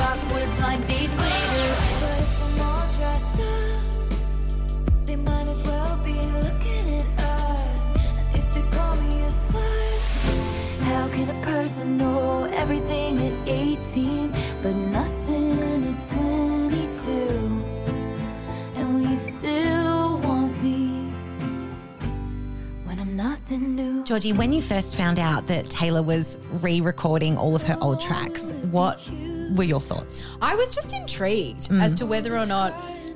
awkward blind dates later. But if I'm all dressed up, they might as well be looking at us. And if they call me a slut, how can a person know everything at 18 but nothing at 22? And still want me? Georgie, when you first found out that Taylor was re recording all of her old tracks, what were your thoughts? I was just intrigued Mm. as to whether or not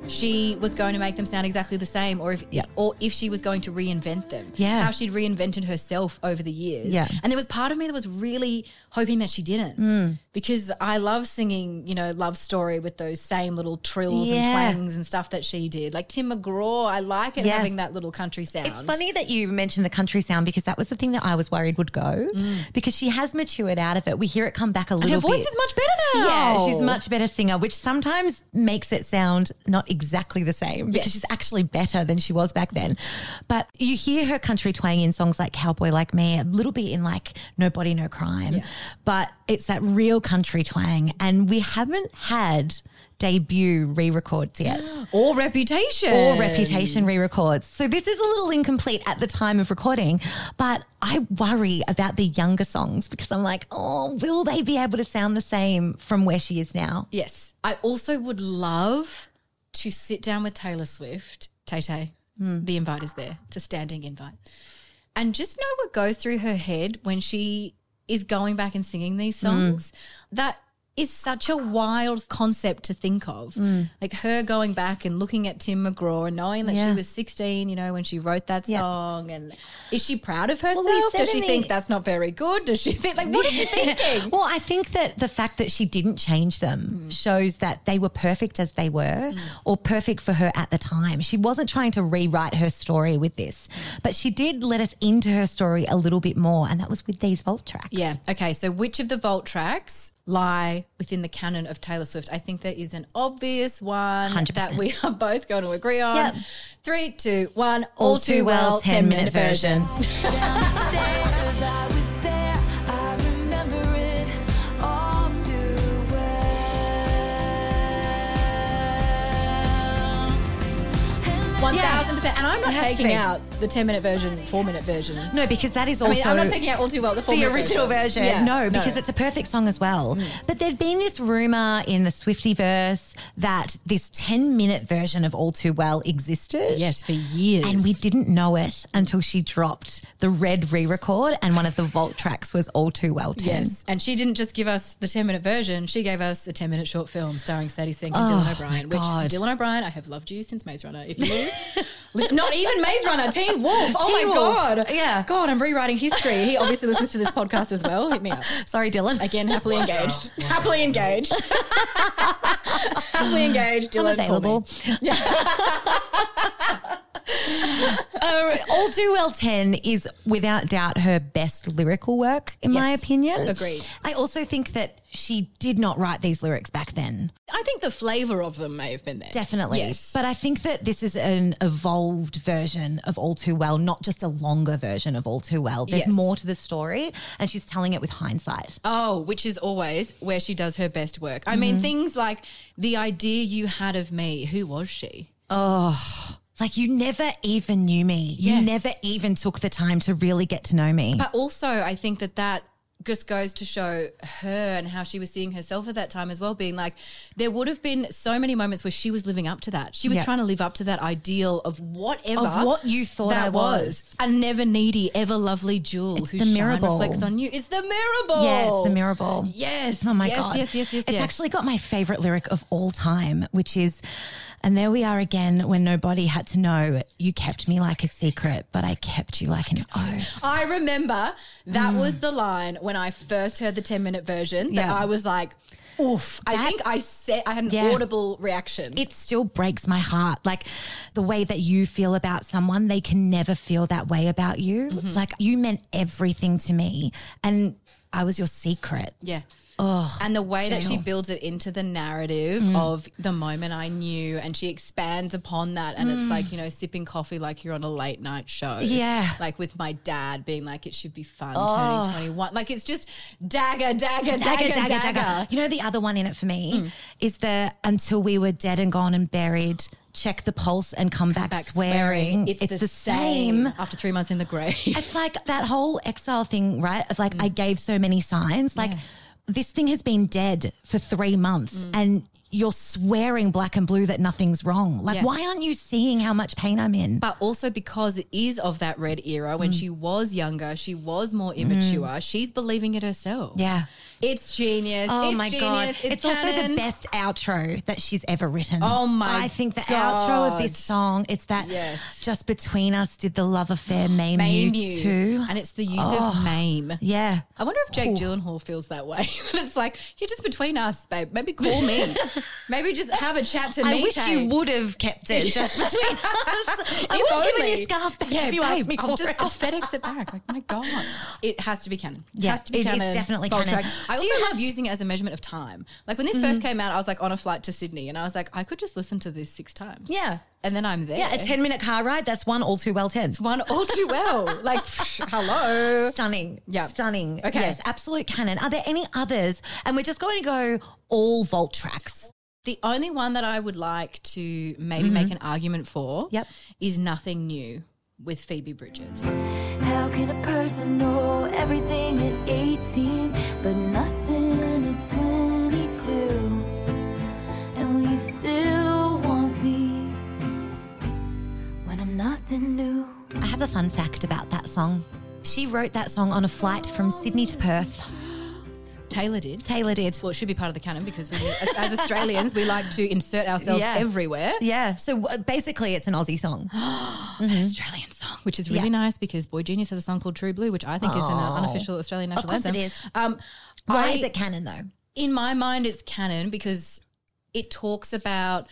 she was going to make them sound exactly the same or if Yeah. or if she was going to reinvent them. Yeah. How she'd reinvented herself over the years. Yeah. And there was part of me that was really hoping that she didn't. Mm. Because I love singing, you know, love story with those same little trills Yeah. and twangs and stuff that she did. Like Tim McGraw, I like it Yeah. having that little country sound. It's funny that you mentioned the country sound because that was the thing that I was worried would go because she has matured out of it. We hear it come back a Mm. And little her voice bit. is much better now. Yeah, she's a much better singer, which sometimes makes it sound not exactly the same because Yes. she's actually better than she was back then. But you hear her country twang in songs like Cowboy Like Me, a little bit in like No Body, No Crime. But it's that real country twang. And we haven't had debut re records yet. Or reputation. Or reputation re records. So this is a little incomplete at the time of recording, but I worry about the younger songs because I'm like, oh, will they be able to sound the same from where she is now? Yes. I also would love to sit down with Taylor Swift, Tay Tay. Hmm. The invite is there. It's a standing invite. And just know what goes through her head when she is going back and singing these hmm. songs. That is such a wild concept to think of. Mm. Like her going back and looking at Tim McGraw and knowing that she was 16, you know, when she wrote that Yeah. song. And is she proud of herself? we said Does she the- think that's not very good? Does she think, like, what is she thinking? well, I think that the fact that she didn't change them mm. shows that they were perfect as they were mm. or perfect for her at the time. She wasn't trying to rewrite her story with this, but she did let us into her story a little bit more, and that was with these vault tracks. Yeah. Okay. So, which of the vault tracks lie within the canon of Taylor Swift? I think there is an obvious one 100%. that we are both going to agree on. Yep. Three, two, one. All, too well. Ten minute version. Downstairs, I was there. I remember it all too well. One thousand percent. And I'm not It has to taking out the ten minute version, four minute version. No, because that is I also. mean, I'm not taking out all too well the, the original version. Yeah, no, because it's a perfect song as well. Mm. But there'd been this rumor in the Swifty verse that this 10 minute version of All Too Well existed. yes for years. And we didn't know it until she dropped the red re record, and one of the vault tracks was All Too Well 10. Yes, and she didn't just give us the ten minute version; she gave us a ten minute short film starring Sadie Sink and Dylan oh, O'Brien. Which Oh. Dylan O'Brien, I have loved you since Maze Runner. If you Not even Maze Runner, Teen Wolf. Oh Teen my Wolf. God. Yeah. God, I'm rewriting history. He obviously listens to this podcast as well. Hit me up. Sorry, Dylan. Again, happily engaged. Happily engaged. happily engaged. I'm Dylan, call me. available. Uh, All Too Well 10 is without doubt her best lyrical work, in my Yes. opinion. Agreed. I also think that she did not write these lyrics back then. I think the flavour of them may have been there. Definitely. Yes. But I think that this is an evolved version of All Too Well, not just a longer version of All Too Well. There's Yes. more to the story, and she's telling it with hindsight. Oh, which is always where she does her best work. I Mm-hmm. mean, things like the idea you had of me. Who was she? Like, you never even knew me. Yeah. You never even took the time to really get to know me. But also, I think that that just goes to show her and how she was seeing herself at that time as well. Being like, there would have been so many moments where she was living up to that. She was Yeah. trying to live up to that ideal of whatever Of what you thought that I was. a never needy, ever lovely jewel It's whose the shine mirror reflects on you. It's the mirror ball. Yes, the mirror ball. Yes. Oh my yes, god. Yes, yes, yes, It's yes. actually got my favorite lyric of all time, which is and there we are again when nobody had to know. You kept me like a secret, but I kept you like an oath. I remember that Mm. was the line when I first heard the 10 minute version that Yeah. I was like, oof. I think I said, I had an Yeah. audible reaction. It still breaks my heart. Like the way that you feel about someone, they can never feel that way about you. Mm-hmm. Like you meant everything to me, and I was your secret. Yeah. And the way that she. Mm. builds it into the narrative of the moment I knew, and she expands upon that, and it's like you know sipping coffee like you're on a late night show, Yeah. Oh. like with my dad being like it should be fun turning twenty one, like it's just dagger, dagger, dagger, dagger, dagger. dagger. You know, the other one in it for me Mm. is the until we were dead and gone and buried, check the pulse and come, back, Back swearing. It's, the, same after three months in the grave. It's like that whole exile thing, right? Of like, Mm. I gave so many signs. Like, this thing has been dead for three months Mm. and you're swearing black and blue that nothing's wrong. Like, Yeah. why aren't you seeing how much pain I'm in? But also because it is of that red era when Mm. she was younger, she was more immature. She's believing it herself. Yeah. It's genius. Oh it's my genius. god! It's, It's, also the best outro that she's ever written. Oh my I think the outro of this song. It's that Yes. just between us did the love affair maim, Maim you, you. too. And it's the use of oh, maim. yeah, I wonder if Jake Gyllenhaal feels that way. That it's like, you're just between us, babe. Maybe call me. Maybe just have a chat to I me. wish Tay. you would have kept it just between us. I would have given you scarf back Yeah, if you babe, asked me I'll for just, it. I'll FedEx it back. Like, my God. It has to be canon. Yeah, has to be it is canon. definitely Gold canon. track. I also love have- Mm-hmm. using it as a measurement of time. Like when this first came out, I was like on a flight to Sydney and I was like, I could just listen to this six times. Yeah. And then I'm there. Yeah, a 10 minute car ride, that's one all too well 10. One all too well. like, psh, hello. Stunning. Yeah. Stunning. Okay. Yes, absolute canon. Are there any others? And we're just going to go all vault tracks. The only one that I would like to maybe make an argument for Mm-hmm. Yep. is Nothing New with Phoebe Bridgers. How can a person know everything at 18 but nothing at 22? And will you still want me when I'm nothing new? I have a fun fact about that song. She wrote that song on a flight from Sydney to Perth. Taylor did. Taylor did. Well, it should be part of the canon because we, as, as Australians, we like to insert ourselves Yeah. everywhere. Yeah. So uh, basically, it's an Aussie song. An Australian song, which is really Yeah. nice because boygenius has a song called True Blue, which I think is an uh, unofficial Australian national course it anthem. is. Um, Why I- is it canon though? in my mind, it's canon because it talks about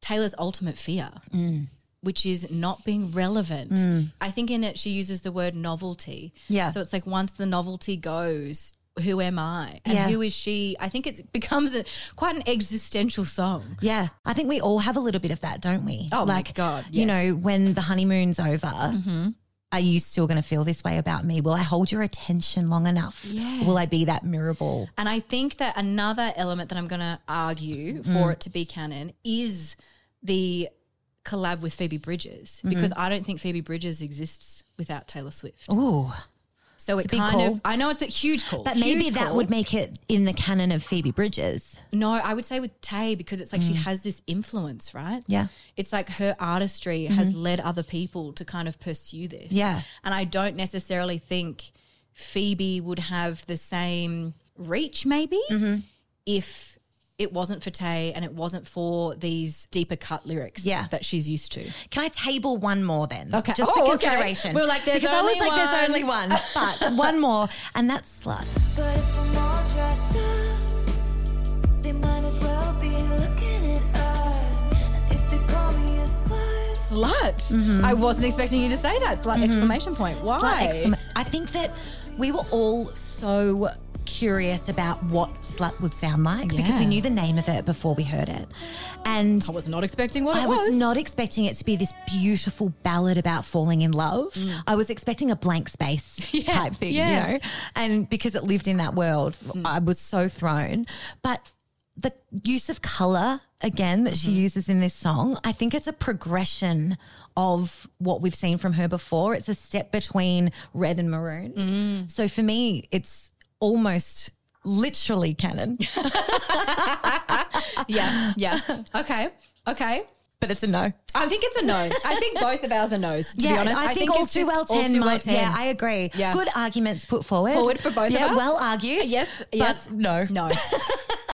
Taylor's ultimate fear, Mm. which is not being relevant. I think in it, she uses the word novelty. Yeah. So it's like once the novelty goes, who am I? And Yeah. who is she? I think it becomes a, quite an existential song. Yeah, I think we all have a little bit of that, don't we? Oh my God, You yes. Mm-hmm. know, when the honeymoon's over, are you still going to feel this way about me? Will I hold your attention long enough? Yeah. Will I be that mirror ball? And I think that another element that I'm going to argue Mm. for it to be canon is the collab with Phoebe Bridgers Mm-hmm. because I don't think Phoebe Bridgers exists without Taylor Swift. Ooh, So it kind call. of I know it's a huge call. but maybe that call. would make it in the canon of Phoebe Bridgers. No, I would say with Tay because it's like she has this influence, right? Mm. Yeah. It's like her artistry has led other people to kind of pursue this. Yeah. And I don't necessarily think Phoebe would have the same reach, maybe, Mm-hmm. if it wasn't for Tay and it wasn't for these deeper cut lyrics Yeah. that she's used to. Can I table one more then? Okay. Just Oh, for okay. consideration. We were like, there's because I was only like, there's only one. But one more, and that's Slut. But if I'm all dressed up, they might as well be looking at us. And if they call me a slut, Slut. Mm-hmm. I wasn't expecting you to say that. Slut mm-hmm. exclamation point. Why? Slut exclam- I think that we were all so curious about what slut would sound like because we knew the name of it before we heard it. And I was not expecting what it I was not expecting it to be this beautiful ballad about falling in love. I was expecting a blank space type thing, Mm. yeah. Mm. you know? And because it lived in that world, I was so thrown. But the use of color again that Mm-hmm. she uses in this song, I think it's a progression of what we've seen from her before. It's a step between red and maroon. Mm. So for me, it's almost literally canon, Yeah, yeah. Okay, okay. but it's a no. I think it's a no. I think both of ours are no's. To be honest, I, think, all it's too just well all 10 too well 10. Yeah, I agree. Yeah. Good arguments put forward. Forward for both of yeah, us? Well argued. Yes, yes. no. No.